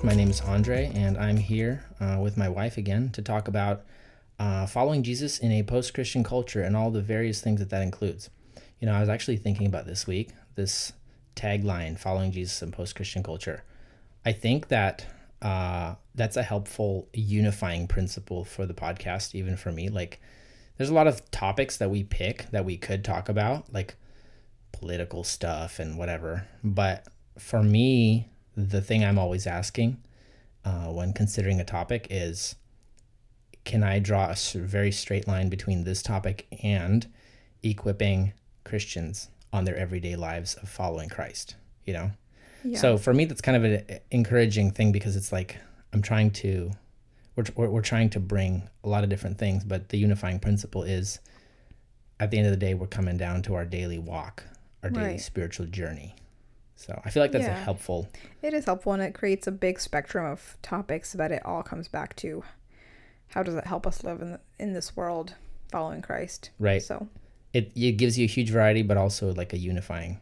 Podcast. My name is Andre, and I'm here uh, with my wife again to talk about uh, following Jesus in a post Christian culture and all the various things that that includes. You know, I was actually thinking about this week this tagline, following Jesus in post Christian culture. I think that uh, that's a helpful unifying principle for the podcast, even for me. Like, there's a lot of topics that we pick that we could talk about, like political stuff and whatever. But for me, the thing I'm always asking uh, when considering a topic is can I draw a very straight line between this topic and equipping Christians on their everyday lives of following Christ? You know? Yeah. So for me, that's kind of an encouraging thing because it's like I'm trying to, we're, we're, we're trying to bring a lot of different things, but the unifying principle is at the end of the day, we're coming down to our daily walk, our daily right. spiritual journey. So I feel like that's yeah. a helpful. It is helpful and it creates a big spectrum of topics that it all comes back to how does it help us live in the, in this world following Christ? Right. So it it gives you a huge variety, but also like a unifying,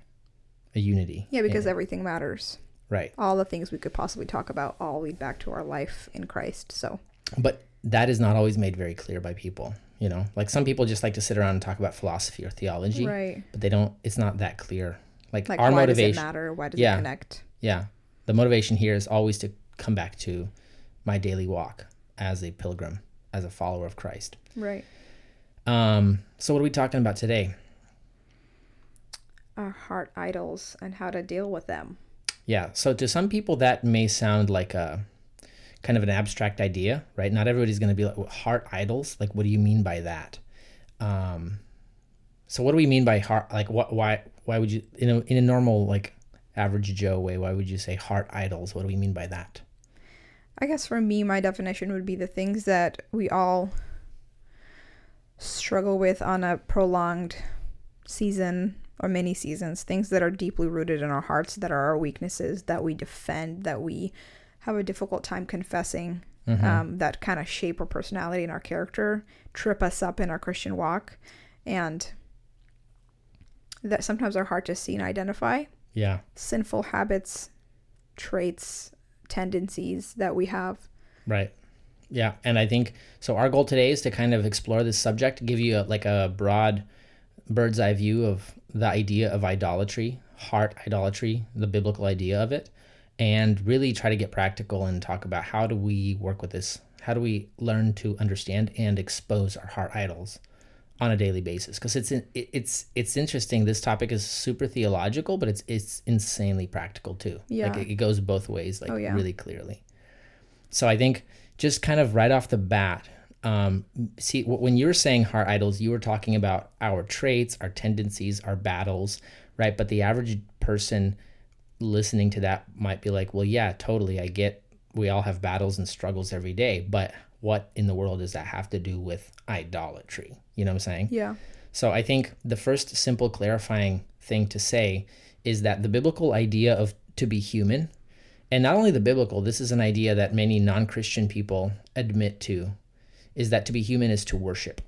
a unity. Yeah, because everything matters. Right. All the things we could possibly talk about all lead back to our life in Christ. So. But that is not always made very clear by people. You know, like some people just like to sit around and talk about philosophy or theology. Right. But they don't. It's not that clear like, like our why motivation does it matter? Why does yeah, it connect? Yeah. The motivation here is always to come back to my daily walk as a pilgrim as a follower of christ. Right. Um so what are we talking about today? Our heart idols and how to deal with them. Yeah. So to some people that may sound like a kind of an abstract idea right? Not everybody's going to be like heart idols? Like what do you mean by that? Um so what do we mean by heart like what why why would you in a in a normal like average Joe way? Why would you say heart idols? What do we mean by that? I guess for me, my definition would be the things that we all struggle with on a prolonged season or many seasons, things that are deeply rooted in our hearts, that are our weaknesses, that we defend, that we have a difficult time confessing, mm-hmm. um, that kind of shape our personality and our character, trip us up in our Christian walk. And that sometimes are hard to see and identify. Yeah. Sinful habits, traits, tendencies that we have. Right. Yeah, and I think so. Our goal today is to kind of explore this subject, give you a, like a broad bird's eye view of the idea of idolatry, heart idolatry, the biblical idea of it, and really try to get practical and talk about how do we work with this? How do we learn to understand and expose our heart idols? On a daily basis because it's it's it's interesting. This topic is super theological, but it's it's insanely practical too. Yeah, like it, it goes both ways, like oh, yeah. really clearly. So I think just kind of right off the bat, um, see when you were saying heart idols, you were talking about our traits, our tendencies, our battles, right? But the average person listening to that might be like, well, yeah, totally, I get. We all have battles and struggles every day, but what in the world does that have to do with idolatry? You know what I'm saying? Yeah. So I think the first simple clarifying thing to say is that the biblical idea of to be human, and not only the biblical, this is an idea that many non Christian people admit to, is that to be human is to worship.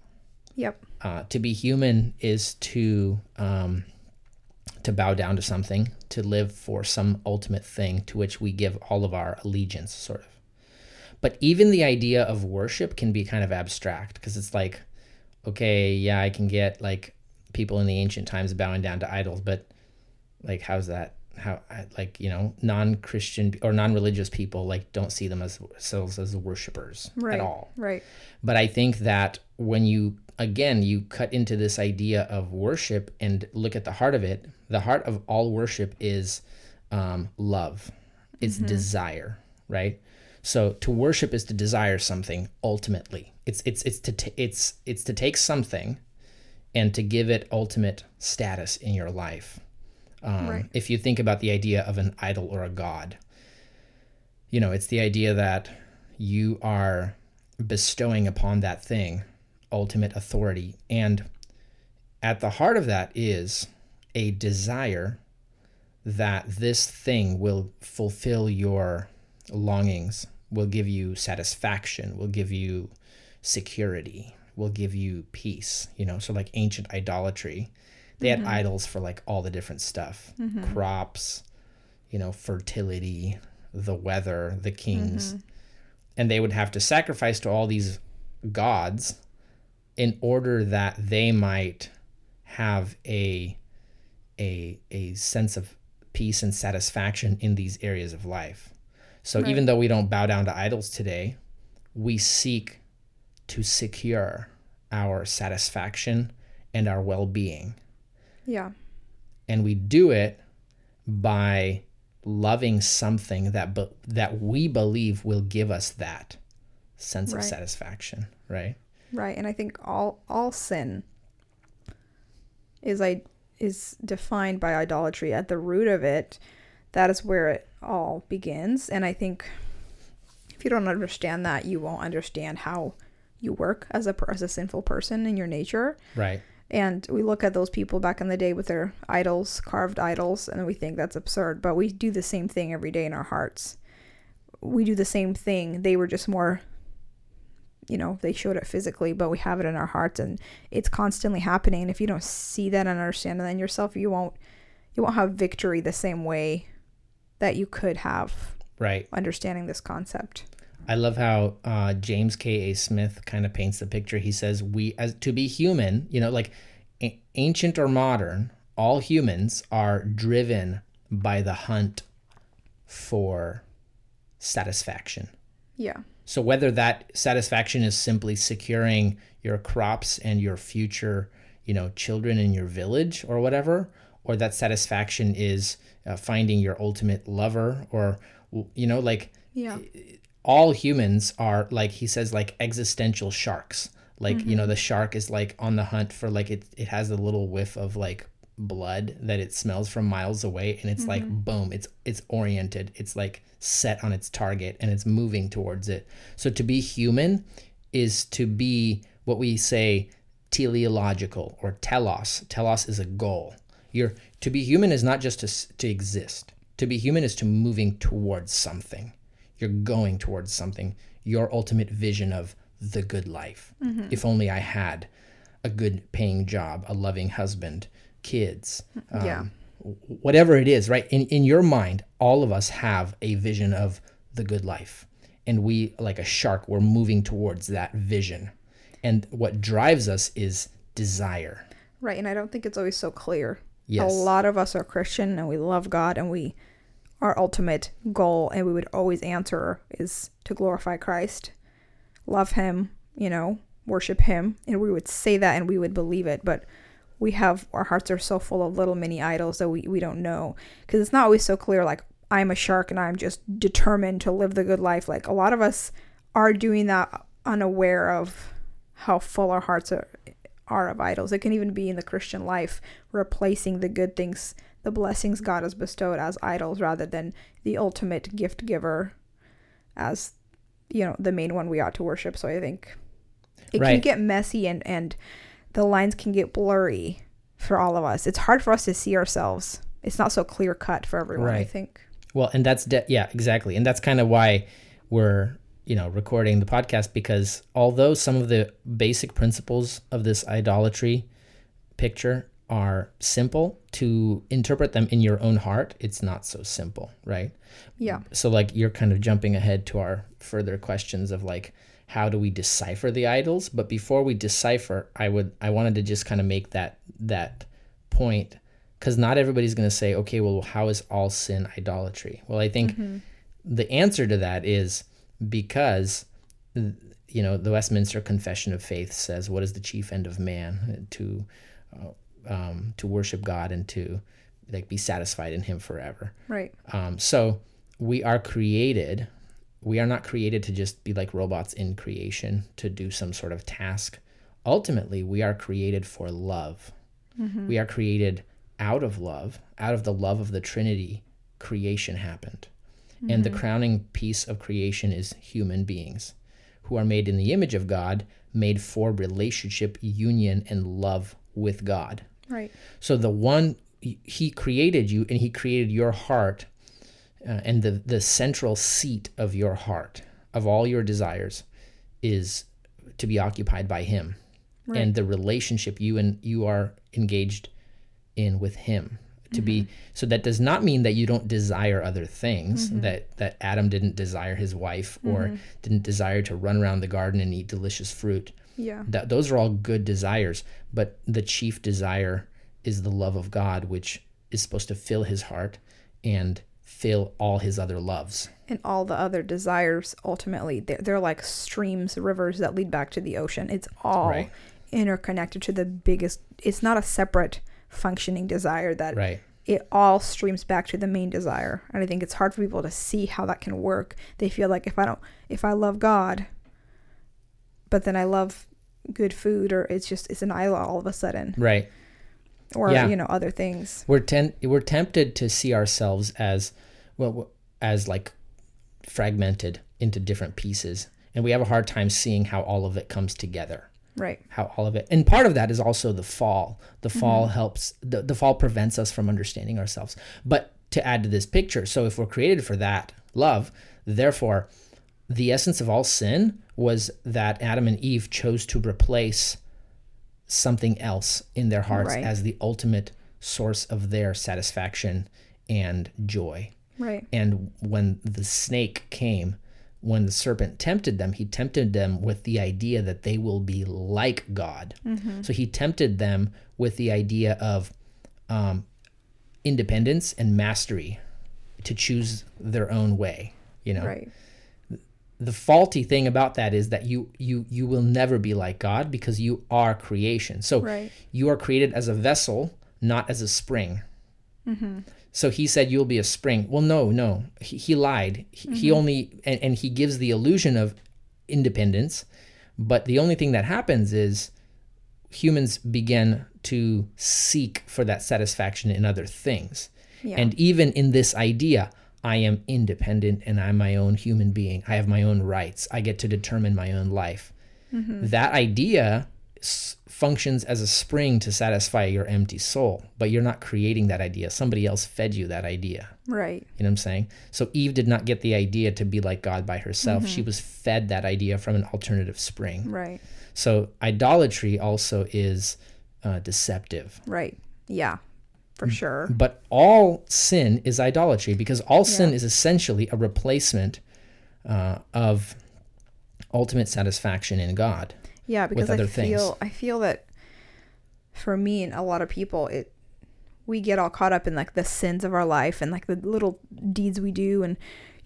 Yep. Uh, to be human is to um, to bow down to something, to live for some ultimate thing to which we give all of our allegiance, sort of. But even the idea of worship can be kind of abstract because it's like, okay, yeah, I can get like people in the ancient times bowing down to idols, but like, how's that? How like you know non-Christian or non-religious people like don't see them as themselves as worshipers right, at all. Right. But I think that when you again you cut into this idea of worship and look at the heart of it, the heart of all worship is um, love. It's mm-hmm. desire, right? So to worship is to desire something ultimately. It's it's it's to t- it's it's to take something and to give it ultimate status in your life. Um, right. If you think about the idea of an idol or a god, you know, it's the idea that you are bestowing upon that thing ultimate authority. And at the heart of that is a desire that this thing will fulfill your longings, will give you satisfaction, will give you security, will give you peace. You know, so like ancient idolatry, they mm-hmm. had idols for like all the different stuff, mm-hmm. crops, you know, fertility, the weather, the kings. And they would have to sacrifice to all these gods in order that they might have a a a sense of peace and satisfaction in these areas of life. So even though we don't bow down to idols today, we seek to secure our satisfaction and our well-being Yeah. and we do it by loving something that be- that we believe will give us that sense of satisfaction right Right. And I think all all sin is I is defined by idolatry. At the root of it, that is where it all begins. And I think if you don't understand that, you won't understand how you work as a as a sinful person in your nature. right And we look at those people back in the day with their idols, carved idols, and we think that's absurd. But we do the same thing every day in our hearts. We do the same thing. They were just more, you know, they showed it physically, but we have it in our hearts, and it's constantly happening. And if you don't see that and understand that in yourself, you won't, you won't have victory the same way that you could have right understanding this concept. i love how uh, james k a smith kind of paints the picture he says we as to be human you know like a- ancient or modern all humans are driven by the hunt for satisfaction Yeah. So whether that satisfaction is simply securing your crops and your future, you know, children in your village or whatever, or that satisfaction is uh, finding your ultimate lover or you know, like Yeah. all humans are like he says like existential sharks. Like, you know, the shark is like on the hunt for like it it has a little whiff of like blood that it smells from miles away and it's like boom, it's it's oriented. It's like set on its target and it's moving towards it. So to be human is to be what we say teleological or telos. Telos is a goal. You're to be human is not just to to exist. To be human is to moving towards something. You're going towards something. Your ultimate vision of the good life. If only i had a good paying job a loving husband kids um, Yeah. whatever it is right? In, in your mind all of us have a vision of the good life. And we like a shark we're moving towards that vision. And what drives us is desire. Right, and I don't think it's always so clear. Yes. A lot of us are Christian and we love God and we our ultimate goal and we would always answer is to glorify Christ, love him, you know, worship him, and we would say that and we would believe it, but we have our hearts are so full of little mini idols that we, we don't know. Because it's not always so clear like i'm a shark and i'm just determined to live the good life. Like a lot of us are doing that unaware of how full our hearts are are of idols. It can even be in the Christian life, replacing the good things, the blessings God has bestowed as idols rather than the ultimate gift giver as, you know, the main one we ought to worship. So I think it can get messy and, and the lines can get blurry for all of us. It's hard for us to see ourselves. It's not so clear cut for everyone, I think. Well, and that's de- yeah, exactly, and that's kind of why we're you know recording the podcast because although some of the basic principles of this idolatry picture are simple to interpret them in your own heart, it's not so simple, right? Yeah. So like you're kind of jumping ahead to our further questions of like how do we decipher the idols? But before we decipher, I would I wanted to just kind of make that that point because not everybody's going to say, okay, well, how is all sin idolatry? Well, I think mm-hmm. the answer to that is because you know the Westminster Confession of Faith says, "What is the chief end of man? To uh, um, to worship God and to like be satisfied in Him forever." Right. Um, so we are created. We are not created to just be like robots in creation to do some sort of task. Ultimately, we are created for love. We are created out of love, out of the love of the Trinity. Creation happened. And the crowning piece of creation is human beings who are made in the image of God, made for relationship, union, and love with God. Right. So the one he created you and he created your heart uh, and the the central seat of your heart of all your desires is to be occupied by him and the relationship you and you are engaged in with him to be mm-hmm. so that does not mean that you don't desire other things mm-hmm. that that Adam didn't desire his wife or mm-hmm. didn't desire to run around the garden and eat delicious fruit Yeah. that those are all good desires but the chief desire is the love of God which is supposed to fill his heart and fill all his other loves And all the other desires ultimately they're, they're like streams, rivers that lead back to the ocean. It's all Right. interconnected to the biggest it's not a separate functioning desire that right it all streams back to the main desire. And I think it's hard for people to see how that can work. They feel like if I don't if I love God but then I love good food or it's just it's an idol all of a sudden right or Yeah. you know other things. we're ten- we're tempted to see ourselves as well as like fragmented into different pieces and we have a hard time seeing how all of it comes together Right. how all of it and part of that is also the fall the mm-hmm. fall helps the, the fall prevents us from understanding ourselves but to add to this picture so if we're created for that love therefore the essence of all sin was that adam and eve chose to replace something else in their hearts Right. as the ultimate source of their satisfaction and joy Right. and when the snake came, when the serpent tempted them, he tempted them with the idea that they will be like God. So he tempted them with the idea of um, independence and mastery to choose their own way. You know, Right. the faulty thing about that is that you you you will never be like God because you are creation. So Right. you are created as a vessel, not as a spring. So he said you'll be a spring. Well, no, no, he, he lied. He, he mm-hmm. only and, and he gives the illusion of independence, but the only thing that happens is humans begin to seek for that satisfaction in other things. Yeah. And even in this idea, I am independent and I'm my own human being. I have my own rights. I get to determine my own life. Mm-hmm. That idea functions as a spring to satisfy your empty soul, but you're not creating that idea. Somebody else fed you that idea. Right. You know what I'm saying? So Eve did not get the idea to be like God by herself. She was fed that idea from an alternative spring. Right. So idolatry also is uh, deceptive. Right. Yeah. For Mm. sure. But all sin is idolatry because all sin is essentially a replacement uh, of ultimate satisfaction in God. Yeah, because I feel things. I feel that for me and a lot of people it we get all caught up in like the sins of our life and like the little deeds we do and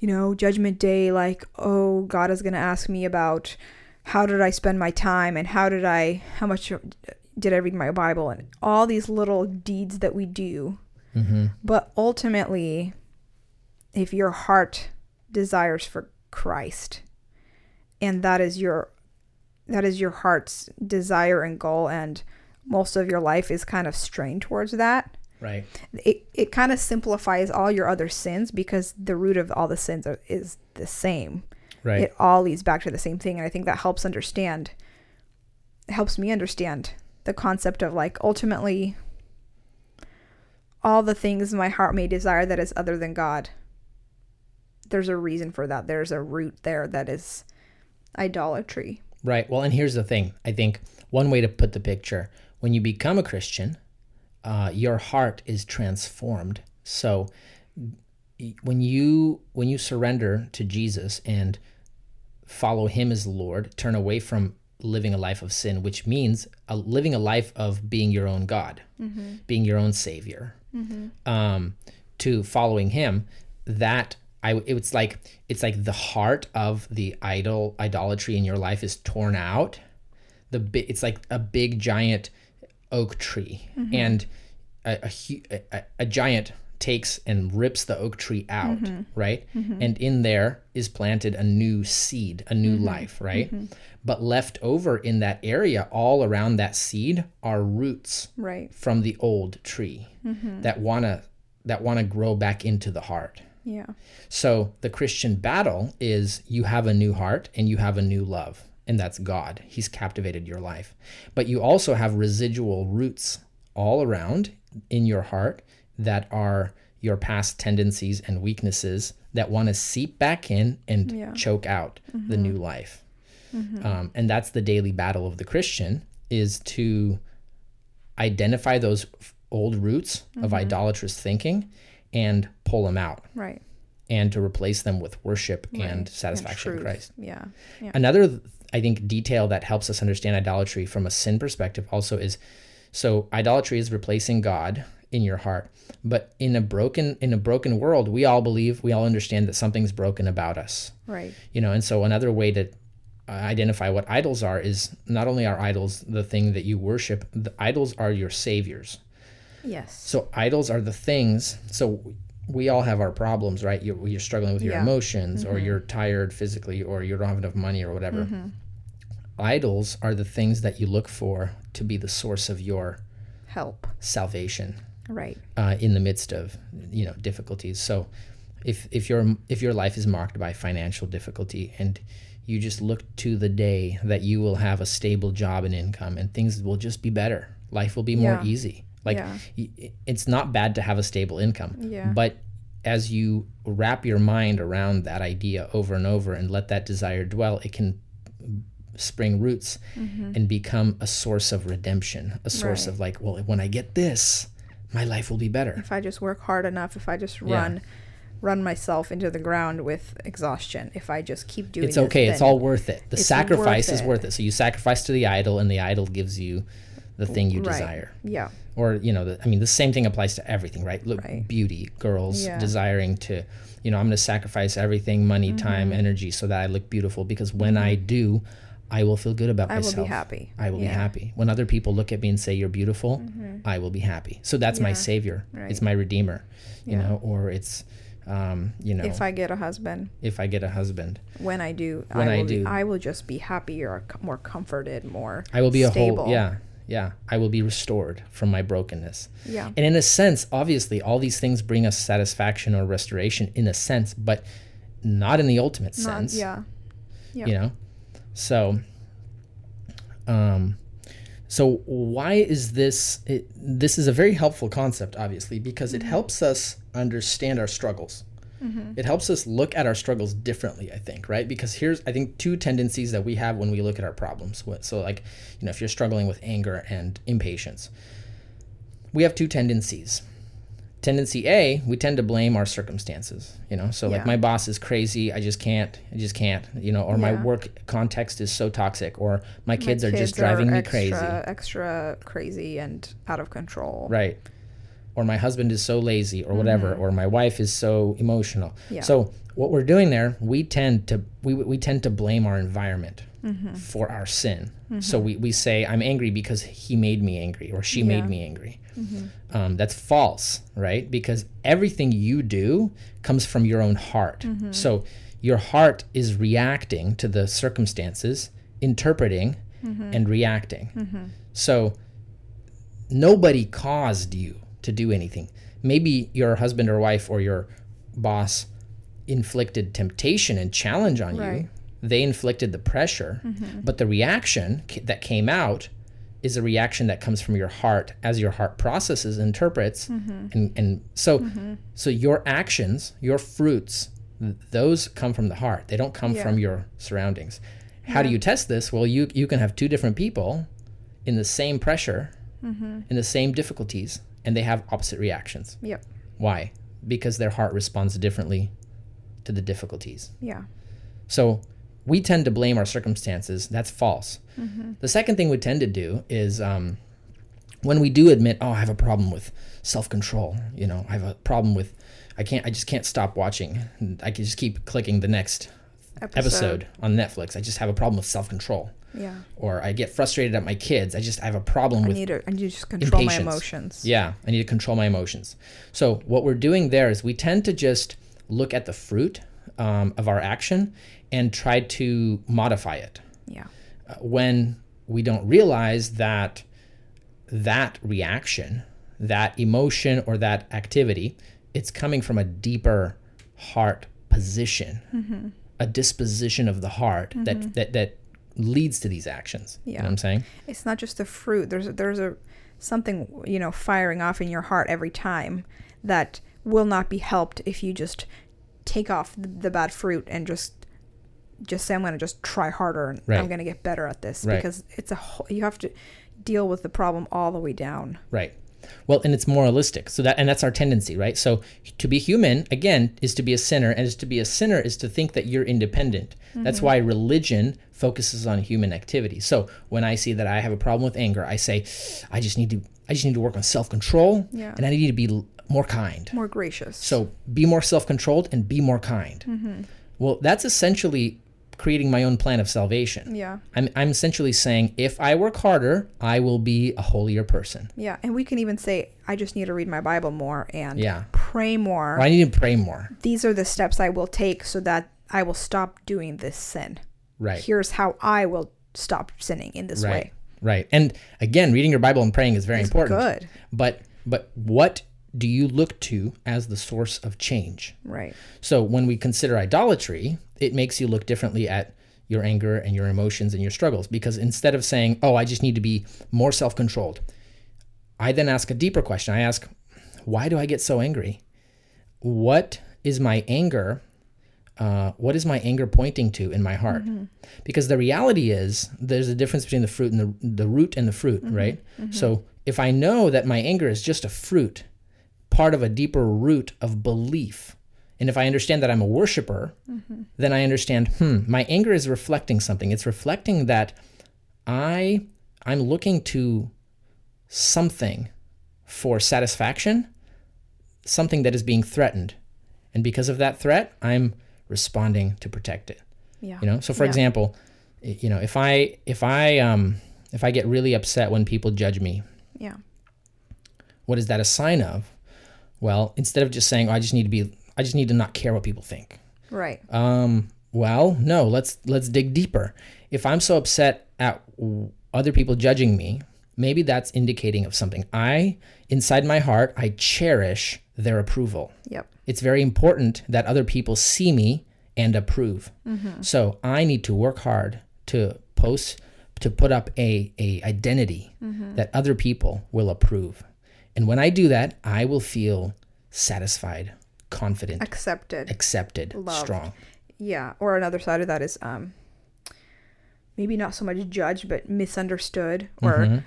you know, judgment day like, oh, God is going to ask me about how did I spend my time and how did I how much did I read my Bible and all these little deeds that we do. hmm But ultimately, if your heart desires for Christ, and that is your that is your heart's desire and goal, and most of your life is kind of strained towards that, Right. it, it kind of simplifies all your other sins because the root of all the sins are, is the same. Right. It all leads back to the same thing, and I think that helps understand. Helps me understand the concept of like ultimately all the things my heart may desire that is other than God. There's a reason for that. There's a root there that is idolatry. Right. Well, and here's the thing. I think one way to put the picture: when you become a Christian, uh, your heart is transformed. So when you when you surrender to Jesus and follow Him as the Lord, turn away from living a life of sin, which means uh, living a life of being your own God, being your own Savior, um, to following Him. That I it's like it's like the heart of the idol idolatry in your life is torn out. The bi- it's like a big giant oak tree, mm-hmm. and a, a, a, a giant takes and rips the oak tree out, mm-hmm. right? Mm-hmm. And in there is planted a new seed, a new life, right? But left over in that area, all around that seed, are roots Right. from the old tree that wanna that wanna grow back into the heart. Yeah. So the Christian battle is you have a new heart and you have a new love, and that's God. He's captivated your life. But you also have residual roots all around in your heart that are your past tendencies and weaknesses that want to seep back in and Yeah. choke out the new life. Um, and that's the daily battle of the Christian is to identify those old roots of Mm-hmm. idolatrous thinking and pull them out Right. and to replace them with worship Right. and satisfaction in. Christ. Yeah. Yeah. Another, I think, detail that helps us understand idolatry from a sin perspective also is so idolatry is replacing God in your heart. But in a broken in a broken world, we all believe, we all understand that something's broken about us. Right. You know, and so another way to uh, identify what idols are is not only are idols the thing that you worship, the idols are your saviors. Yes. So idols are the things. So we all have our problems, right? You're, you're struggling with your Yeah. emotions, or you're tired physically, or you don't have enough money, or whatever. Idols are the things that you look for to be the source of your Help. salvation Right. uh, in the midst of you know difficulties. So if if your if your life is marked by financial difficulty and you just look to the day that you will have a stable job and income and things will just be better. Life will be more Yeah. easy. Like Yeah. it's not bad to have a stable income. Yeah. But as you wrap your mind around that idea over and over and let that desire dwell, it can spring roots and become a source of redemption, a source Mm-hmm. Right. of like, well, when I get this, my life will be better. If I just work hard enough, if I just Yeah. run, run myself into the ground with exhaustion, if I just keep doing, it. It's this, okay. It's all worth it. The sacrifice worth is worth it. So you sacrifice to the idol, and the idol gives you the thing you Right. desire. Yeah. Or you know, the, I mean, the same thing applies to everything, right? Look, Right. beauty, girls Yeah. desiring to, you know, I'm going to sacrifice everything, money, time, Mm-hmm. energy, so that I look beautiful. Because when I do, I will feel good about I will myself. be happy. I will be Yeah. Mm-hmm. happy. When other people look at me and say you're beautiful, I will be happy. So that's my savior. Right. It's my redeemer. You Yeah. know, or it's, um, you know, If I get a husband, if I get a husband. when I do, When I will be- do. I will just be happier, more comforted, more. I will be a stable. whole yeah, yeah. I will be restored from my brokenness. Yeah. And in a sense, obviously, all these things bring us satisfaction or restoration in a sense, but not in the ultimate Not, sense. yeah. Yeah. You know? So um so why is this it, this is a very helpful concept obviously because Mm-hmm. it helps us understand our struggles. Mm-hmm. It helps us look at our struggles differently, I think, right? Because here's, I think, two tendencies that we have when we look at our problems. So, like, you know, if you're struggling with anger and impatience, we have two tendencies. Tendency A, we tend to blame our circumstances, you know? So, like, my boss is crazy. I just can't, I just can't, you know, or my work context is so toxic, or my My kids, are just kids driving me extra, crazy. Extra crazy and out of control. Right. Or my husband is so lazy or whatever, or my wife is so emotional. Mm-hmm. Yeah. So what we're doing there, we tend to we, we tend to blame our environment Mm-hmm. for our sin. So we, we say, I'm angry because he made me angry or she made me angry. Um, that's false, right? Because everything you do comes from your own heart. Mm-hmm. So your heart is reacting to the circumstances, interpreting Mm-hmm. and reacting. So nobody caused you to do anything. Maybe your husband or wife or your boss inflicted temptation and challenge on Right. you. They inflicted the pressure, mm-hmm. but the reaction that came out is a reaction that comes from your heart as your heart processes, interprets, mm-hmm. and and so mm-hmm. so your actions, your fruits, those come from the heart. They don't come Yeah. from your surroundings. How do you test this? Well, you you can have two different people in the same pressure, in the same difficulties, and they have opposite reactions. Yep. Why? Because their heart responds differently to the difficulties. Yeah. So we tend to blame our circumstances. That's false. The second thing we tend to do is um, when we do admit, oh, I have a problem with self control. You know, I have a problem with, I can't, I just can't stop watching. I can just keep clicking the next episode on Netflix. I just have a problem with self control. Yeah. Or I get frustrated at my kids. I just I have a problem I with need to. I need to just control my emotions. yeah, I need to control my emotions. So what we're doing there is we tend to just look at the fruit um, of our action and try to modify it. Yeah. Uh, when we don't realize that that reaction, that emotion or that activity, it's coming from a deeper heart position, Mm-hmm. a disposition of the heart that, that that leads to these actions. You know Yeah. what I'm saying? It's not just the fruit. There's a, there's a something you know firing off in your heart every time that will not be helped if you just take off the, the bad fruit and just just say I'm going to just try harder and Right. I'm going to get better at this Right. because it's a whole, you have to deal with the problem all the way down. Right. Well, and it's moralistic. So that and that's our tendency, right? So to be human again is to be a sinner, and is to be a sinner is to think that you're independent. That's mm-hmm. why religion focuses on human activity. So when I see that I have a problem with anger, I say, I just need to I just need to work on self-control, Yeah. and I need to be more kind. More gracious. So be more self-controlled and be more kind. Mm-hmm. Well, that's essentially creating my own plan of salvation. yeah. I'm, I'm essentially saying if I work harder, I will be a holier person. Yeah. And we can even say, I just need to read my Bible more and Yeah. pray more. Or I need to pray more. These are the steps I will take so that I will stop doing this sin. Right. Here's how I will stop sinning in this right. way. Right. And again, reading your Bible and praying is very It's important. good. But but what do you look to as the source of change? Right. So when we consider idolatry, it makes you look differently at your anger and your emotions and your struggles because instead of saying, "Oh, I just need to be more self-controlled," I then ask a deeper question. I ask, "Why do I get so angry? What is my anger? Uh, what is my anger pointing to in my heart?" Mm-hmm. Because the reality is, there's a difference between the fruit and the the root and the fruit, mm-hmm. right? Mm-hmm. So if I know that my anger is just a fruit, part of a deeper root of belief. And if I understand that I'm a worshiper, then I understand, hmm, my anger is reflecting something. It's reflecting that I I'm looking to something for satisfaction, something that is being threatened. And because of that threat, I'm responding to protect it. Yeah. You know? So for Yeah. example, you know, if I if I um if I get really upset when people judge me, Yeah. what is that a sign of? Well, instead of just saying, oh, I just need to be, I just need to not care what people think. Right. Um, well, no, let's let's dig deeper. If I'm so upset at other people judging me, maybe that's indicating of something. I, inside my heart, I cherish their approval. Yep. It's very important that other people see me and approve. So I need to work hard to post to put up a, a identity that other people will approve. And when I do that, I will feel satisfied, confident, Accepted. accepted, Loved. strong. Yeah. Or another side of that is um maybe not so much judged but misunderstood or Mm-hmm.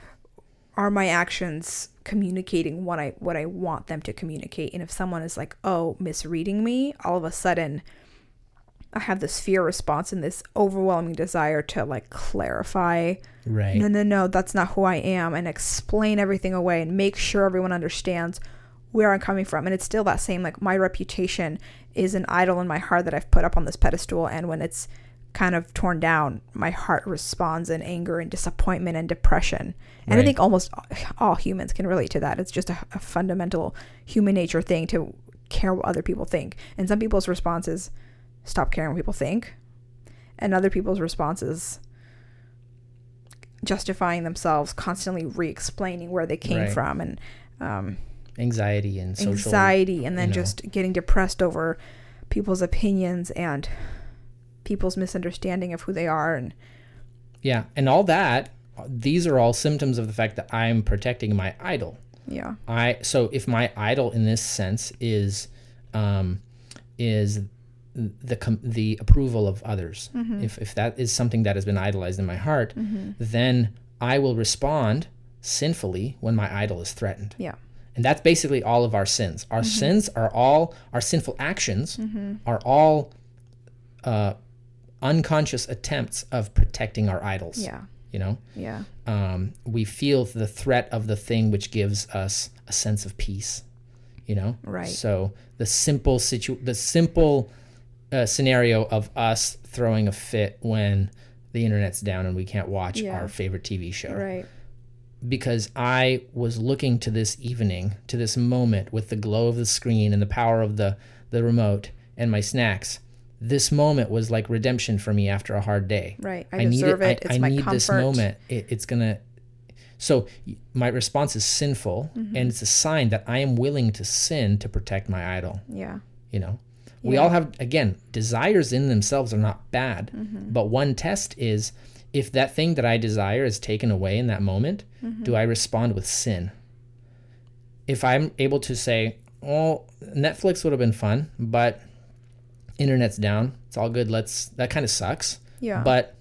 are my actions communicating what I what I want them to communicate? And if someone is like, "Oh, misreading me," all of a sudden I have this fear response and this overwhelming desire to like clarify Right. no, no, no, that's not who I am, and explain everything away and make sure everyone understands where I'm coming from. And it's still that same, like, my reputation is an idol in my heart that I've put up on this pedestal. And when it's kind of torn down, my heart responds in anger and disappointment and depression. And I think almost all humans can relate to that. It's just a, a fundamental human nature thing to care what other people think. And some people's response is stop caring what people think. And other people's response is justifying themselves, constantly re-explaining where they came Right. from, and um, Anxiety and social. anxiety, and then you know. just getting depressed over people's opinions and people's misunderstanding of who they are. And Yeah. And all that, these are all symptoms of the fact that I'm protecting my idol. yeah, I so if my idol in this sense is um, is the com- the approval of others, if if that is something that has been idolized in my heart, then I will respond sinfully when my idol is threatened. yeah, And that's basically all of our sins. Our sins are all our sinful actions are all uh, unconscious attempts of protecting our idols. yeah, You know, yeah, um, we feel the threat of the thing which gives us a sense of peace. You know, Right. So the simple situ, the simple uh, scenario of us throwing a fit when the internet's down and we can't watch Yeah. our favorite TV show right, because I was looking to this evening, to this moment with the glow of the screen and the power of the, the remote and my snacks. This moment was like redemption for me after a hard day. right. I, need deserve it. I, I need comfort. this moment. It, it's gonna. So my response is sinful, Mm-hmm. and it's a sign that I am willing to sin to protect my idol. Yeah, You know, we Yeah. all have again desires in themselves are not bad, Mm-hmm. but one test is if that thing that I desire is taken away in that moment, Mm-hmm. do I respond with sin? If I'm able to say, "Oh, Netflix would have been fun, but internet's down. It's all good. Let's." That kind of sucks. yeah, But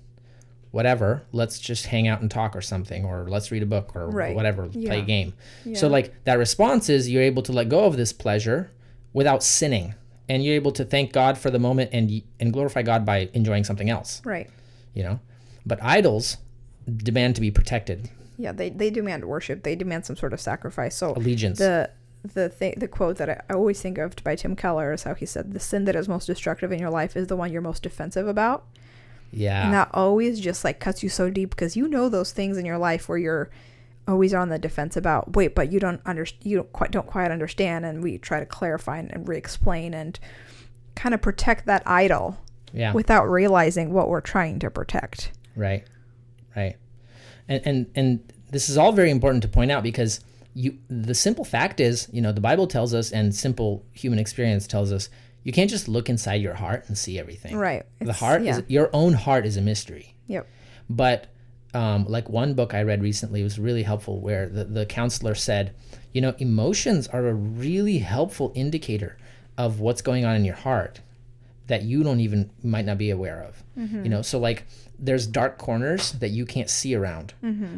whatever, let's just hang out and talk or something, or let's read a book or Right. whatever, play a game. So like that response is you're able to let go of this pleasure without sinning, and you're able to thank God for the moment and and glorify God by enjoying something else. Right. You know, but idols demand to be protected, Yeah, they, they demand worship. They demand some sort of sacrifice. So allegiance. the the thing the quote that I, I always think of by Tim Keller is how he said the sin that is most destructive in your life is the one you're most defensive about. yeah, And that always just like cuts you so deep because you know those things in your life where you're always on the defense about wait, but you don't under you don't quite don't quite understand and we try to clarify and, and re-explain and kind of protect that idol yeah. without realizing what we're trying to protect. Right. Right. And and and this is all very important to point out because you the simple fact is, you know, the Bible tells us and simple human experience tells us you can't just look inside your heart and see everything. Right. The It's- heart yeah. is your own heart is a mystery. Yep. But um, like one book I read recently was really helpful where the, the counselor said, you know, emotions are a really helpful indicator of what's going on in your heart that you don't even might not be aware of. You know, so like there's dark corners that you can't see around,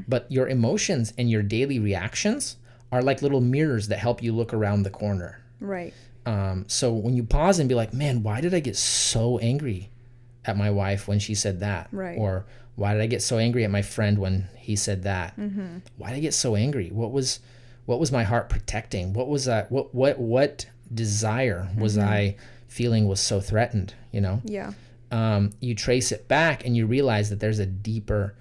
but your emotions and your daily reactions are like little mirrors that help you look around the corner. Right. Um, so when you pause and be like, man, why did I get so angry at my wife when she said that? Right. Or why did I get so angry at my friend when he said that? Mm-hmm. Why did I get so angry? What was, what was my heart protecting? What was that? What, what, what desire was I feeling was so threatened? You know, Yeah. um, you trace it back and you realize that there's a deeper,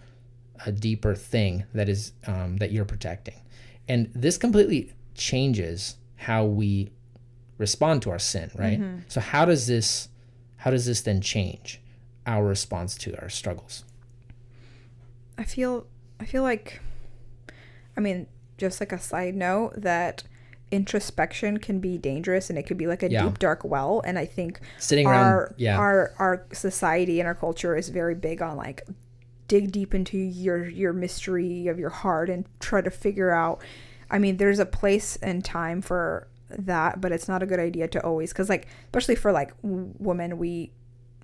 a deeper thing that is, um, that you're protecting. And this completely changes how we respond to our sin right so how does this how does this then change our response to our struggles I feel I feel like I mean, just like a side note that introspection can be dangerous and it could be like a Yeah. deep dark well. And I think sitting around our yeah. our our society and our culture is very big on like dig deep into your your mystery of your heart and try to figure out I mean, there's a place and time for that, but it's not a good idea to always cuz like especially for like w- women we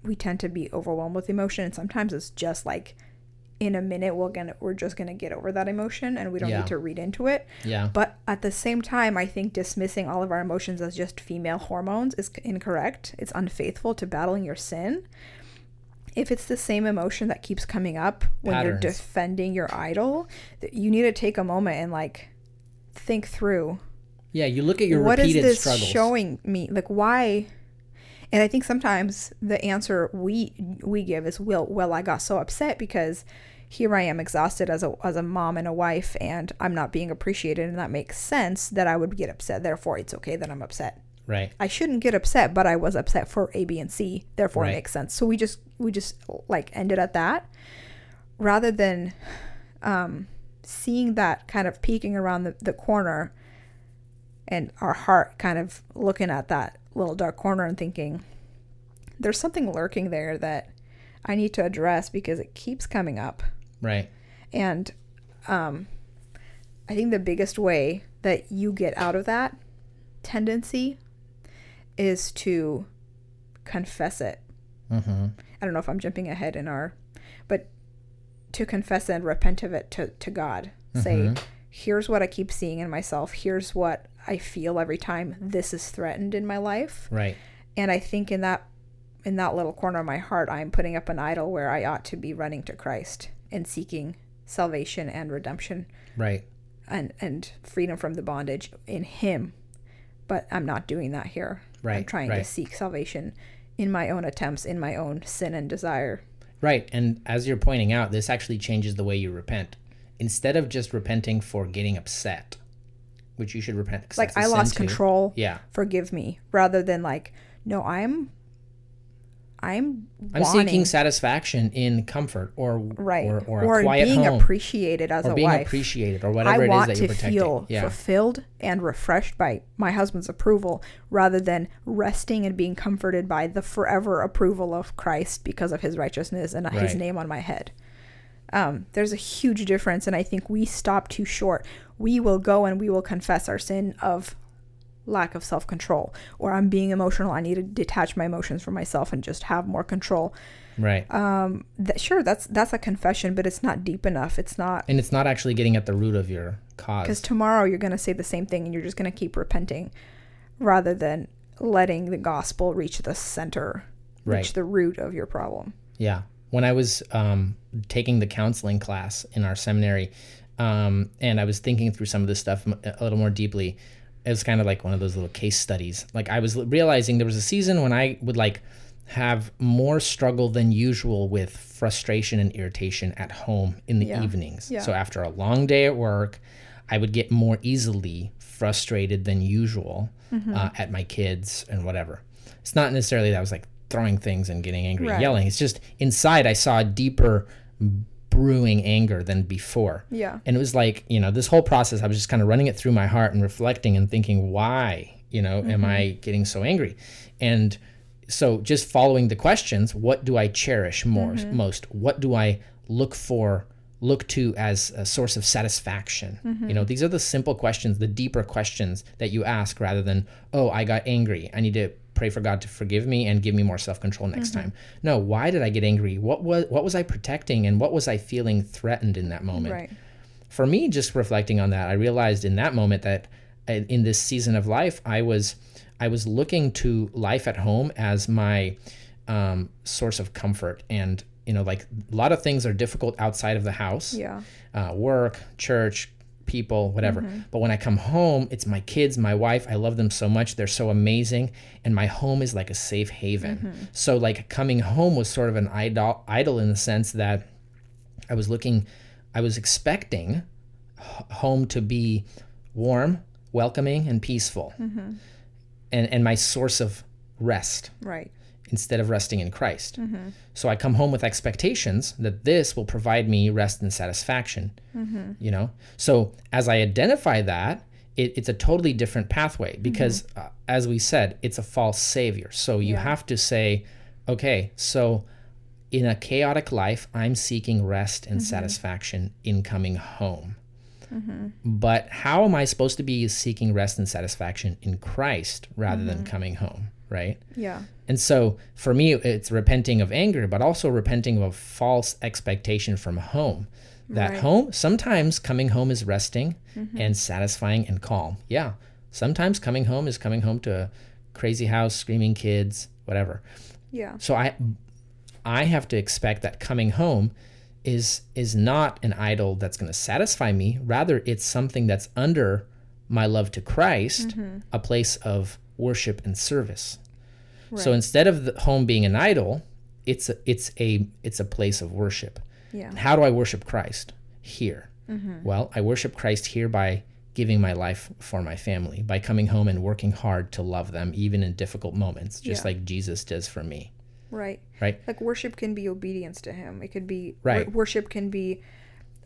we tend to be overwhelmed with emotion. And sometimes it's just like in a minute we're gonna we're just gonna get over that emotion and we don't Yeah. need to read into it. Yeah. But at the same time i think dismissing all of our emotions as just female hormones is incorrect. It's unfaithful to battling your sin. If it's the same emotion that keeps coming up when you're defending your idol you need to take a moment and like think through yeah you look at your what is this struggles. showing me? Like why? And i think sometimes the answer we we give is well well i got so upset because here i am exhausted as a as a mom and a wife and i'm not being appreciated and that makes sense that i would get upset. Therefore it's okay that i'm upset. Right. I shouldn't get upset but i was upset for a b and c. Therefore Right. it makes sense. So we just we just like ended at that. Rather than um seeing that kind of peeking around the, the corner and our heart kind of looking at that little dark corner and thinking there's something lurking there that I need to address because it keeps coming up. Right And um, I think the biggest way that you get out of that tendency is to confess it. mm-hmm. I don't know if I'm jumping ahead in our, but to confess and repent of it to, to God. Say, Mhm. here's what I keep seeing in myself. Here's what I feel every time this is threatened in my life. right And I think in that in that little corner of my heart, I'm putting up an idol where I ought to be running to Christ and seeking salvation and redemption right and and freedom from the bondage in Him. But I'm not doing that here. Right. I'm Right, trying to seek salvation in my own attempts, in my own sin and desire. Right. And as you're pointing out, this actually changes the way you repent. Instead of just repenting for getting upset, which you should repent. Like I a I sin lost too. control. Yeah. Forgive me, rather than like, no, I'm, I'm, I'm wanting, seeking satisfaction in comfort or right or, or, quiet being home appreciated as or a being wife. appreciated or I whatever it is want that to you're protecting. feel yeah. fulfilled and refreshed by my husband's approval rather than resting and being comforted by the forever approval of Christ because of his righteousness and his name on my head. Um, there's a huge difference, and I think we stop too short. We will go and we will confess our sin of lack of self control, or I'm being emotional. I need to detach my emotions from myself and just have more control. Right. Um, that, sure, that's that's a confession, but it's not deep enough. It's not and it's not actually getting at the root of your because cause. tomorrow you're going to say the same thing and you're just going to keep repenting, rather than letting the gospel reach the center, reach the root of your problem. Yeah. When I was um, taking the counseling class in our seminary, um, and I was thinking through some of this stuff a little more deeply, it was kind of like one of those little case studies. Like I was realizing there was a season when I would like have more struggle than usual with frustration and irritation at home in the Yeah. evenings. Yeah. So after a long day at work, I would get more easily frustrated than usual Mm-hmm. uh, at my kids and whatever. It's not necessarily that I was like throwing things and getting angry, and yelling. It's just inside I saw a deeper brewing anger than before. Yeah. And it was like, you know, this whole process, I was just kind of running it through my heart and reflecting and thinking, why, you know, am mm-hmm. I getting so angry? And so just following the questions, what do I cherish more, mm-hmm. most? What do I look for, look to as a source of satisfaction? You know, mm-hmm. these are the simple questions, the deeper questions that you ask rather than, oh, I got angry. I need to pray for God to forgive me and give me more self-control next time. No, why did I get angry? What was what was I protecting and what was I feeling threatened in that moment? Right. for me, just reflecting on that, I realized in that moment that uh, in this season of life, I was I was looking to life at home as my um, source of comfort, and you know, like a lot of things are difficult outside of the house, Yeah. uh, work, church, people, whatever. Mm-hmm. But when I come home, it's my kids, my wife. I love them so much; they're so amazing, and my home is like a safe haven. Mm-hmm. So, like coming home was sort of an idol, idol in the sense that I was looking, I was expecting h- home to be warm, welcoming, and peaceful, mm-hmm. and and my source of rest Right. Instead of resting in Christ. Mm-hmm. So I come home with expectations that this will provide me rest and satisfaction. Mm-hmm. You know, so as I identify that. It, it's a totally different pathway mm-hmm. because, uh, as we said, it's a false savior. So you Yeah. have to say, okay, so in a chaotic life, I'm seeking rest and satisfaction in coming home. But how am I supposed to be seeking rest and satisfaction in Christ rather than coming home, right? Yeah. And so for me, it's repenting of anger, but also repenting of false expectation from home. That Right. home, sometimes coming home is resting mm-hmm. and satisfying and calm. Yeah. Sometimes coming home is coming home to a crazy house, screaming kids, whatever. Yeah. So I I have to expect that coming home is is not an idol that's going to satisfy me. Rather, it's something that's under my love to Christ, mm-hmm. a place of worship and service. So instead of the home being an idol, it's a, it's a it's a place of worship. Yeah. How do I worship Christ? Here. Well, I worship Christ here by giving my life for my family, by coming home and working hard to love them even in difficult moments, just Yeah. like Jesus does for me. Right. Right? Like worship can be obedience to Him. It could be Right. wor- worship can be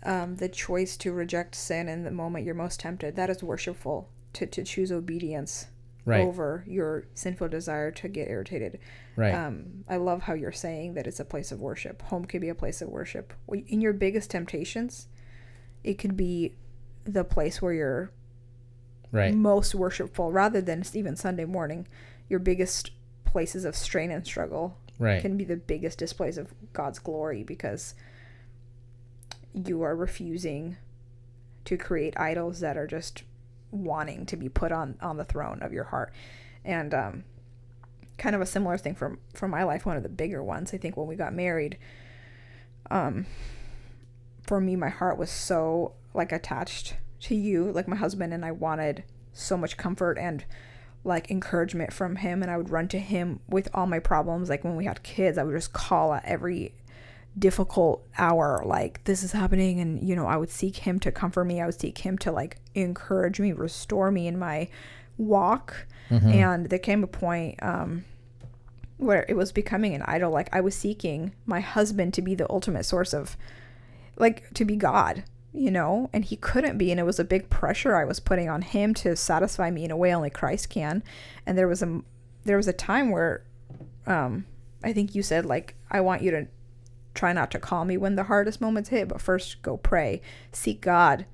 um, the choice to reject sin in the moment you're most tempted. That is worshipful. To to choose obedience Right. over your sinful desire to get irritated. Right. Um, I love how you're saying that it's a place of worship. Home can be a place of worship. In your biggest temptations, it could be the place where you're right. most worshipful, rather than even Sunday morning. Your biggest places of strain and struggle Right. can be the biggest displays of God's glory because you are refusing to create idols that are just wanting to be put on on the throne of your heart. And um kind of a similar thing from from my life one of the bigger ones. I think when we got married um for me my heart was so like attached to you. Like my husband and i wanted so much comfort and like encouragement from him and I would run to him with all my problems. Like when we had kids I would just call at every difficult hour like this is happening and you know I would seek him to comfort me I would seek him to like encourage me restore me in my walk. And there came a point um where it was becoming an idol like I was seeking my husband to be the ultimate source of like to be God you know, and he couldn't be, and it was a big pressure I was putting on him to satisfy me in a way only Christ can. And there was a there was a time where, um, I think you said like I want you to try not to call me when the hardest moments hit, but first go pray, seek God,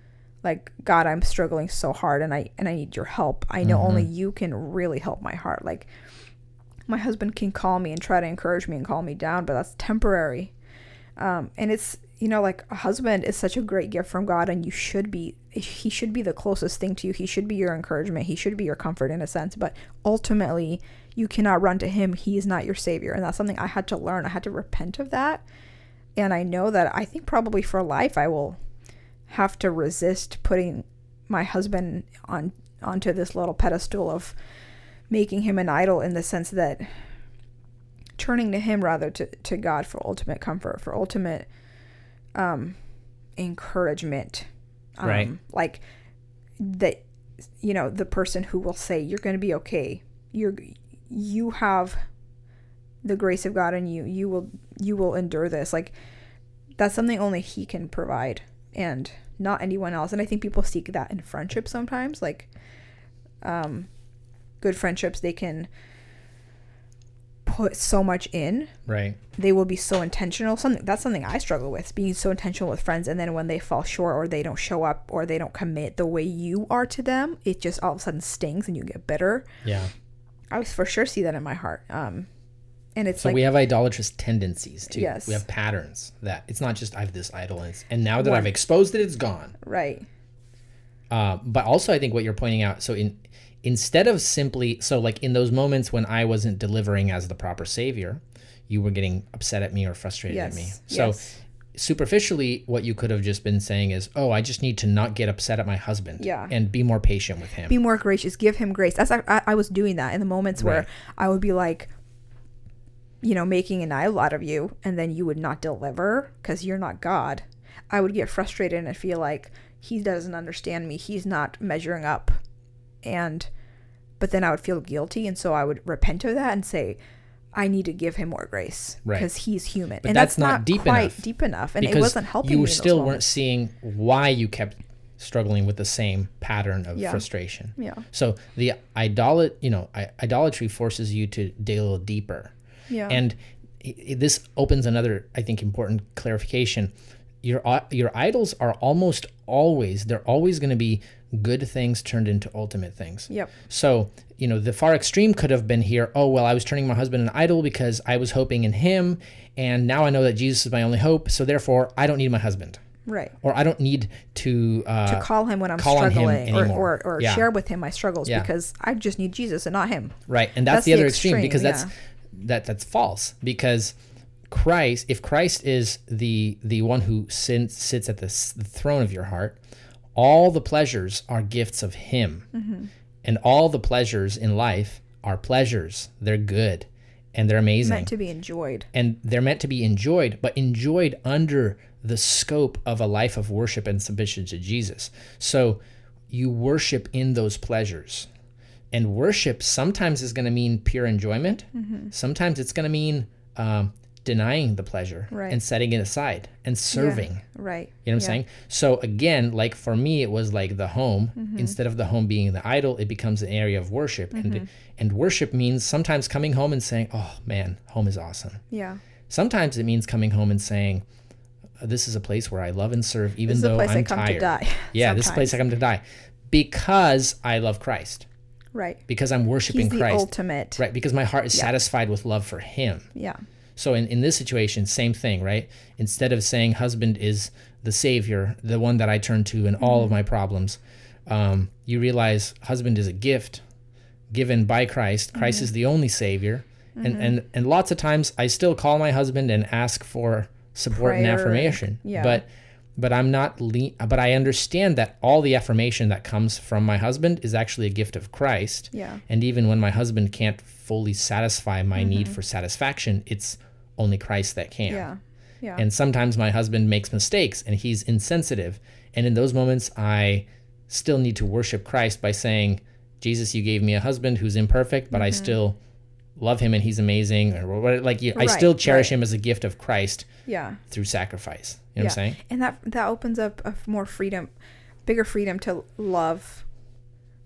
like God, I'm struggling so hard and I and I need your help. I know only you can really help my heart. Like my husband can call me and try to encourage me and calm me down, but that's temporary. Um, and it's you know like a husband is such a great gift from God, and you should be he should be the closest thing to you. He should be your encouragement. He should be your comfort in a sense. But ultimately, you cannot run to him. He is not your savior, and that's something I had to learn. I had to repent of that, and I know that I think probably for life I will have to resist putting my husband on onto this little pedestal of making him an idol in the sense that turning to him rather to, to God for ultimate comfort, for ultimate um, encouragement. Um, Right. Like that, you know, the person who will say, you're going to be okay. You're, you have the grace of God in you. You will, you will endure this. Like that's something only he can provide and not anyone else. And I think people seek that in friendship sometimes. Like, um, good friendships, they can put so much in Right. they will be so intentional something that's something i struggle with being so intentional with friends and then when they fall short or they don't show up or they don't commit the way you are to them it just all of a sudden stings and you get bitter Yeah. i was for sure see that in my heart um and it's So like we have idolatrous tendencies too. Yes. We have patterns that it's not just I have this idol and, and now that One- I've exposed it, it's gone. right Uh, but also, I think what you're pointing out. So in instead of simply so like in those moments when I wasn't delivering as the proper savior, you were getting upset at me or frustrated at me. yes So yes. superficially, what you could have just been saying is, "Oh, I just need to not get upset at my husband, Yeah. and be more patient with him." be more gracious give him grace that's I, I was doing that in the moments where i would be like you know making an idol out of you and then you would not deliver because you're not god i would get frustrated and feel like he doesn't understand me he's not measuring up and but then i would feel guilty and so i would repent of that and say i need to give him more grace Right. because he's human But and that's that's, not not, deep quite enough. deep enough and because it wasn't helping you those still weren't moments. seeing why you kept struggling with the same pattern of Yeah. frustration. yeah So the idolat, you know, I- idolatry forces you to dig a little deeper. Yeah And this opens another, I think, important clarification. Your your idols are almost always they're always going to be good things turned into ultimate things. yep So you know the far extreme could have been here. Oh well, I was turning my husband an idol because I was hoping in him, and now I know that Jesus is my only hope. So therefore, I don't need my husband, right or I don't need to. Uh, to call him when I'm call on him struggling or, or, or Yeah. share with him my struggles Yeah. because I just need Jesus and not him. Right, and that's, That's the the other extreme, extreme, because that's yeah. That that's false because Christ, if Christ is the the one who sits sits at the, s- the throne of your heart, all the pleasures are gifts of Him, Mm-hmm. and all the pleasures in life are pleasures. They're good, and they're amazing, Meant to be enjoyed. and they're meant to be enjoyed, but enjoyed under the scope of a life of worship and submission to Jesus. So you worship in those pleasures. And worship sometimes is going to mean pure enjoyment. Mm-hmm. Sometimes it's going to mean um, denying the pleasure Right. and setting it aside and serving. Right. You know what I'm saying? So again, like for me, it was like the home. Mm-hmm. Instead of the home being the idol, it becomes an area of worship. Mm-hmm. And and worship means sometimes coming home and saying, "Oh man, home is awesome." Yeah. Sometimes it means coming home and saying, "This is a place where I love and serve, even This is a though place I'm I come tired." to die. Yeah, this is a place I come to die, because I love Christ, Right. because I'm worshiping He's the Christ, ultimate. right? Because my heart is satisfied with love for Him. Yeah. So in, in this situation, same thing, right? Instead of saying husband is the savior, the one that I turn to in all of mm-hmm. my problems, um, you realize husband is a gift given by Christ. Christ is mm-hmm. the only savior. And, mm-hmm. and and lots of times I still call my husband and ask for support and Prayer and- affirmation. yeah. But but I'm not le- but I understand that all the affirmation that comes from my husband is actually a gift of Christ. Yeah. And even when my husband can't fully satisfy my need Mm-hmm. for satisfaction, it's only Christ that can. Yeah. Yeah. And sometimes my husband makes mistakes and he's insensitive. And in those moments, I still need to worship Christ by saying, Jesus, you gave me a husband who's imperfect, but I still love him and he's amazing. Or what, like, you, I Mm-hmm. Still cherish right. him as a gift of Christ yeah. through sacrifice. You know what I'm saying? And that that opens up a more freedom, bigger freedom to love,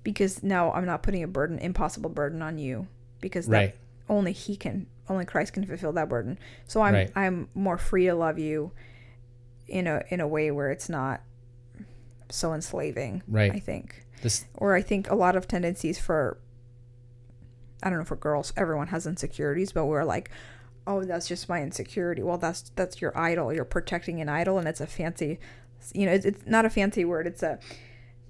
because now I'm not putting a burden, impossible burden on you, because that Right. only He can, only Christ can fulfill that burden. So I'm Right. I'm more free to love you, in a in a way where it's not so enslaving. Right. I think. This Or I think a lot of tendencies for I don't know if for girls, everyone has insecurities, but we're like, oh, that's just my insecurity. Well, that's that's your idol. You're protecting an idol, and it's a fancy, you know, it's, it's not a fancy word. It's a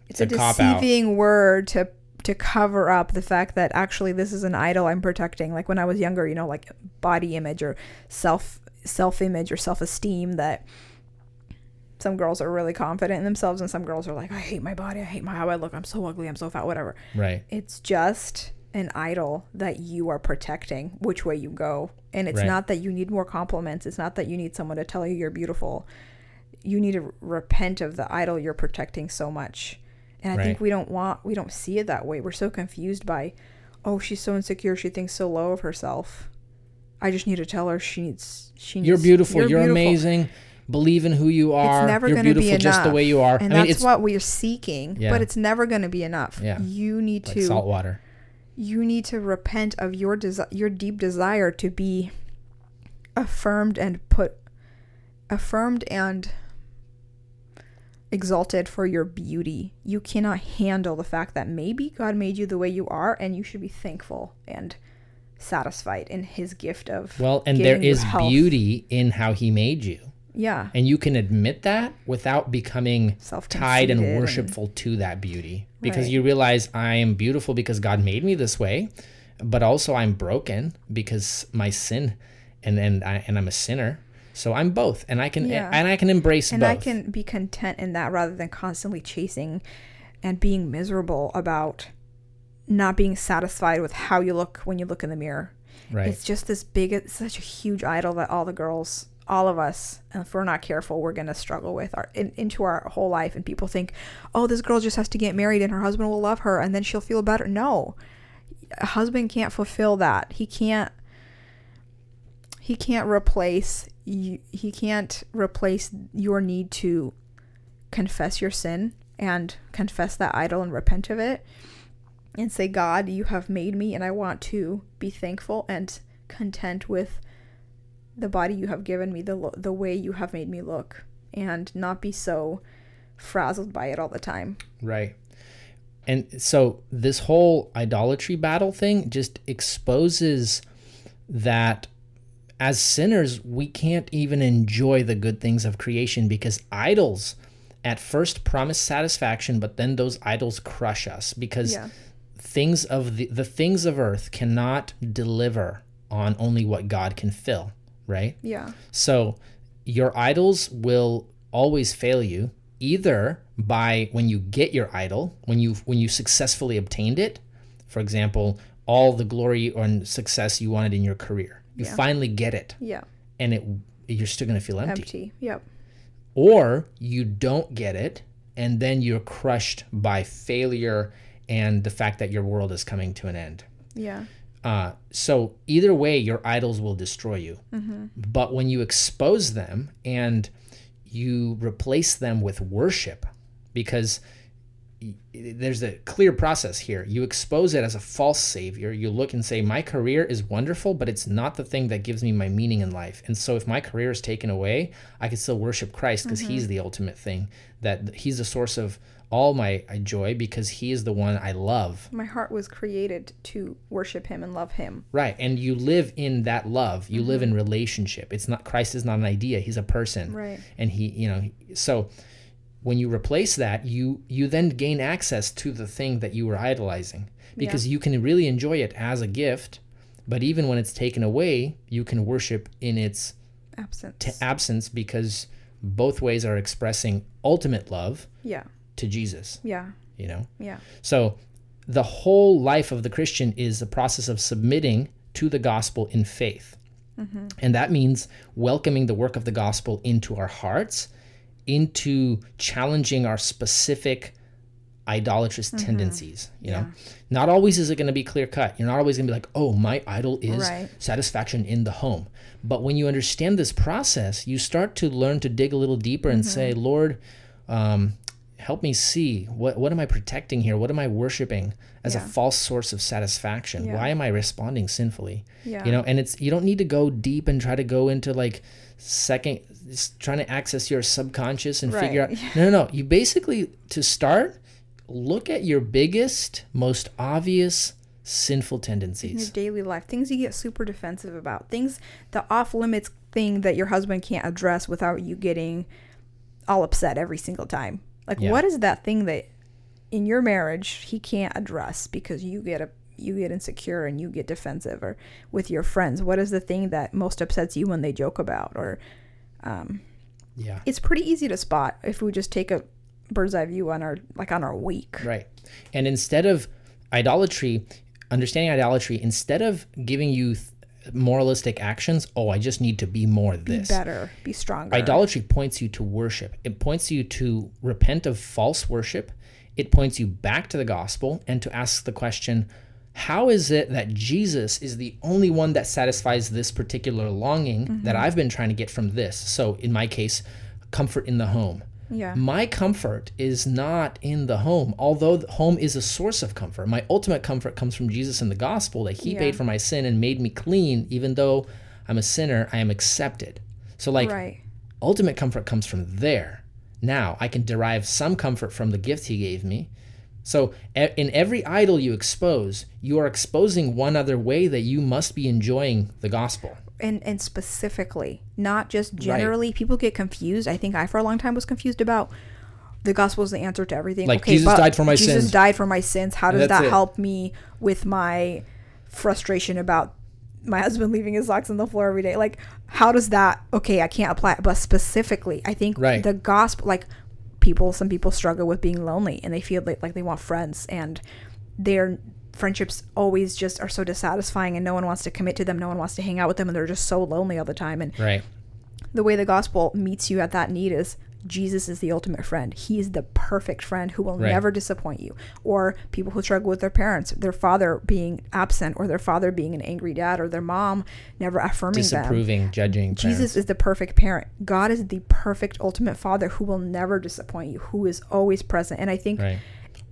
it's, It's a, a deceiving word to to cover up the fact that actually this is an idol I'm protecting. Like when I was younger, you know, like body image or self self image or self esteem that some girls are really confident in themselves and some girls are like i hate my body i hate my how i look i'm so ugly i'm so fat whatever right. it's just an idol that you are protecting which way you go and it's Right. not that you need more compliments it's not that you need someone to tell you you're beautiful you need to repent of the idol you're protecting so much and i think we don't want we don't see it that way we're so confused by oh she's so insecure she thinks so low of herself i just need to tell her she needs she needs You're beautiful. You're, beautiful. amazing. Believe in who you are. It's never You're going to beautiful be just the way you are. and I mean, that's it's what we're seeking. Yeah. But it's never going to be enough. Yeah. You need like to salt water. You need to repent of your desi- your deep desire to be affirmed and put affirmed and exalted for your beauty. You cannot handle the fact that maybe God made you the way you are and you should be thankful and satisfied in his gift of Well, and there is health. beauty in how he made you. Yeah. And you can admit that without becoming tied and and- worshipful to that beauty. Because Right. you realize I am beautiful because God made me this way, but also I'm broken because my sin and and I and I'm a sinner. So I'm both and I can Yeah. and I can embrace both. and both. I can be content in that rather than constantly chasing and being miserable about not being satisfied with how you look when you look in the mirror. right. It's just this big, it's such a huge idol that all the girls, all of us, if we're not careful, we're gonna struggle with our in, into our whole life. And people think, oh, this girl just has to get married and her husband will love her and then she'll feel better. No, a husband can't fulfill that. He can't. He can't replace you. He can't replace your need to confess your sin and confess that idol and repent of it and say, God, you have made me, and I want to be thankful and content with the body you have given me, the lo- the way you have made me look, and not be so frazzled by it all the time. Right. And so this whole idolatry battle thing just exposes that as sinners, we can't even enjoy the good things of creation because idols at first promise satisfaction, but then those idols crush us because Yeah. things of the, the things of earth cannot deliver on only what God can fill, right? Yeah. So your idols will always fail you either by when you get your idol, when you when you successfully obtained it, for example, all the glory and success you wanted in your career. You Yeah. finally get it Yeah. and it you're still going to feel empty. Empty. Yep. Or you don't get it and then you're crushed by failure and the fact that your world is coming to an end. Yeah. Uh, so either way, your idols will destroy you. But when you expose them and you replace them with worship, because there's a clear process here. You expose it as a false savior. You look and say, My career is wonderful, but it's not the thing that gives me my meaning in life. And so if my career is taken away, I can still worship Christ because he's the ultimate thing, that he's the source of all my uh, joy because he is the one I love. My heart was created to worship him and love him. Right. And you live in that love. You live in relationship. It's not Christ is not an idea. He's a person. Right. And he, you know, so when you replace that, you you then gain access to the thing that you were idolizing because you can really enjoy it as a gift, but even when it's taken away, you can worship in its Absence. t- absence because both ways are expressing ultimate love yeah. To Jesus, Yeah. you know. Yeah. So the whole life of the Christian is the process of submitting to the gospel in faith. Mm-hmm. And that means welcoming the work of the gospel into our hearts, into challenging our specific idolatrous mm-hmm. tendencies. You know, not always is it going to be clear cut. You're not always going to be like, oh, my idol is Right. satisfaction in the home. But when you understand this process, you start to learn to dig a little deeper and mm-hmm. say, Lord, um, help me see what what am I protecting here? What am I worshiping as Yeah. a false source of satisfaction? Yeah. Why am I responding sinfully? Yeah. You know, and it's you don't need to go deep and try to go into like second trying to access your subconscious and figure out Right. no no no you basically to start look at your biggest most obvious sinful tendencies in your daily life, things you get super defensive about, things the off limits thing that your husband can't address without you getting all upset every single time. Like, Yeah. what is that thing that in your marriage he can't address because you get a you get insecure and you get defensive, or with your friends, what is the thing that most upsets you when they joke about, or um, yeah it's pretty easy to spot if we just take a bird's eye view on our like on our week. Right. And instead of idolatry, understanding idolatry, instead of giving you th- moralistic actions, oh, I just need to be more Be this. better, be stronger. Idolatry points you to worship. It points you to repent of false worship. It points you back to the gospel and to ask the question, how is it that Jesus is the only one that satisfies this particular longing mm-hmm. that I've been trying to get from this? So, in my case, comfort in the home. Yeah. My comfort is not in the home, although the home is a source of comfort. My ultimate comfort comes from Jesus and the gospel that he Yeah. paid for my sin and made me clean. Even though I'm a sinner, I am accepted. So, like, right. ultimate comfort comes from there. Now, I can derive some comfort from the gift he gave me. So, in every idol you expose, you are exposing one other way that you must be enjoying the gospel. And and specifically, not just generally. People get confused. I think I for a long time was confused about the gospel is the answer to everything. Like, Jesus died for my Jesus sins. Jesus died for my sins. How does that it. help me with my frustration about my husband leaving his socks on the floor every day? Like, how does that? Okay, I can't apply it, but specifically, I think Right. the gospel, like people, some people struggle with being lonely and they feel like, like they want friends and their friendships always just are so dissatisfying and no one wants to commit to them no one wants to hang out with them and they're just so lonely all the time and Right. the way the gospel meets you at that need is Jesus is the ultimate friend. He is the perfect friend who will Right. never disappoint you. Or people who struggle with their parents, their father being absent, or their father being an angry dad, or their mom never affirming them. Disapproving, judging. Jesus parents. is the perfect parent. God is the perfect ultimate father who will never disappoint you, who is always present. And I think Right.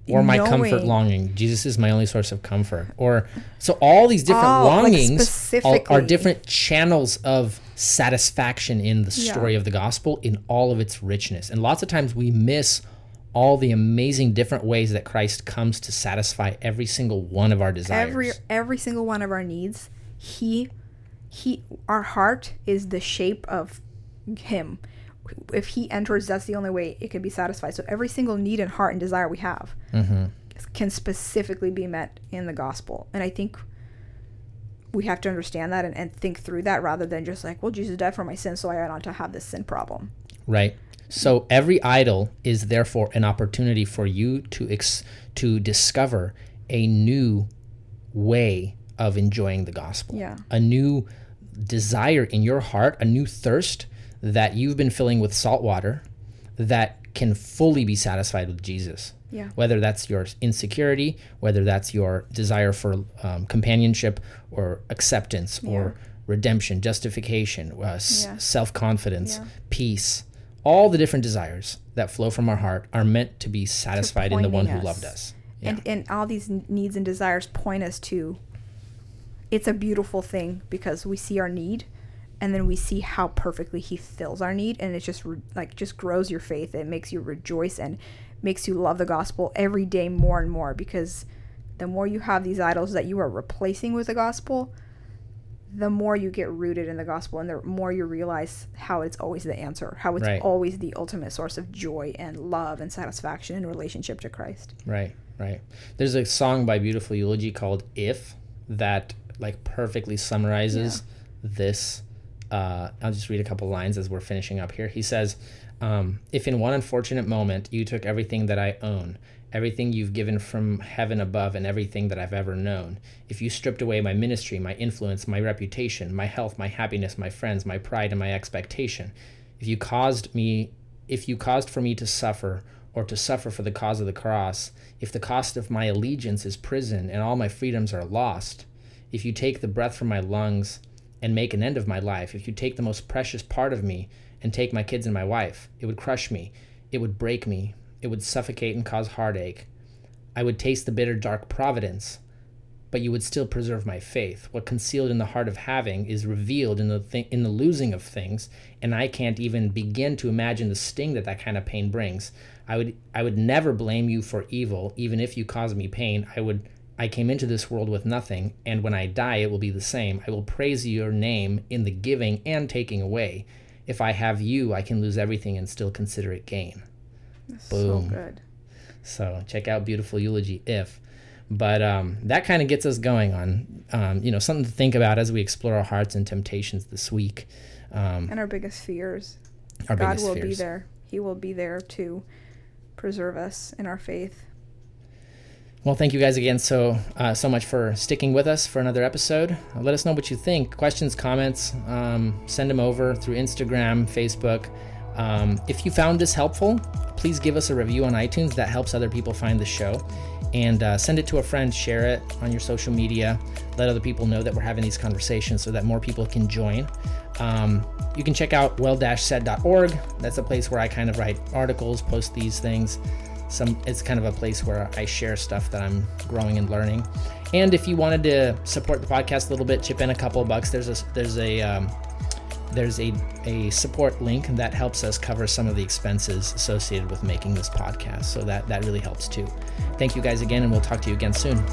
Or my comfort longing. Jesus is my only source of comfort. Or so all these different Oh, like longings are, are different channels of satisfaction in the Yeah. story of the gospel in all of its richness. And lots of times we miss all the amazing different ways that Christ comes to satisfy every single one of our desires. every every single one of our needs he he our heart is the shape of him if he enters that's the only way it can be satisfied so every single need and heart and desire we have Mhm. can specifically be met in the gospel and i think we have to understand that and, and think through that rather than just like well jesus died for my sins so i ought not to have this sin problem Right. So every idol is therefore an opportunity for you to ex- to discover a new way of enjoying the gospel. Yeah. A new desire in your heart, a new thirst that you've been filling with salt water that can fully be satisfied with Jesus. Yeah. Whether that's your insecurity, whether that's your desire for um, companionship or acceptance or redemption, justification, uh, s- self confidence, Yeah. peace, all the different desires that flow from our heart are meant to be satisfied in the one pointing who loved us. Yeah. and and all these needs and desires point us to it's a beautiful thing because we see our need and then we see how perfectly he fills our need and it just re- like just grows your faith it makes you rejoice and makes you love the gospel every day more and more because the more you have these idols that you are replacing with the gospel the more you get rooted in the gospel and the more you realize how it's always the answer how it's Right. always the ultimate source of joy and love and satisfaction in relationship to christ Right, right. There's a song by Beautiful Eulogy called "If" that like perfectly summarizes this. Uh, I'll just read a couple lines as we're finishing up here. He says, um, "If in one unfortunate moment you took everything that I own, everything you've given from heaven above, and everything that I've ever known, if you stripped away my ministry, my influence, my reputation, my health, my happiness, my friends, my pride, and my expectation, if you caused me if you caused for me to suffer or to suffer for the cause of the cross, if the cost of my allegiance is prison and all my freedoms are lost, if you take the breath from my lungs and make an end of my life, if you take the most precious part of me and take my kids and my wife, it would crush me, it would break me, it would suffocate and cause heartache. I would taste the bitter, dark providence, but you would still preserve my faith. What concealed in the heart of having is revealed in the th- in the losing of things, and I can't even begin to imagine the sting that that kind of pain brings. I would I would never blame you for evil, even if you caused me pain. I would I came into this world with nothing, and when I die, it will be the same. I will praise your name in the giving and taking away. If I have you, I can lose everything and still consider it gain. That's Boom. So good. So check out Beautiful Eulogy if. But um, that kind of gets us going on, um, you know, something to think about as we explore our hearts and temptations this week. Um, And our biggest fears. our God biggest will fears. be there. He will be there to preserve us in our faith. Well, thank you guys again so uh, so much for sticking with us for another episode. Uh, let us know what you think. Questions, comments, um, send them over through Instagram, Facebook. Um, if you found this helpful, please give us a review on iTunes. That helps other people find the show. And uh, send it to a friend, share it on your social media. Let other people know that we're having these conversations so that more people can join. Um, you can check out well-said.org. That's a place where I kind of write articles, post these things some it's kind of a place where I share stuff that I'm growing and learning. And if you wanted to support the podcast a little bit, chip in a couple of bucks. There's a there's a um, there's a, a support link that helps us cover some of the expenses associated with making this podcast. So that that really helps too. Thank you guys again, and we'll talk to you again soon.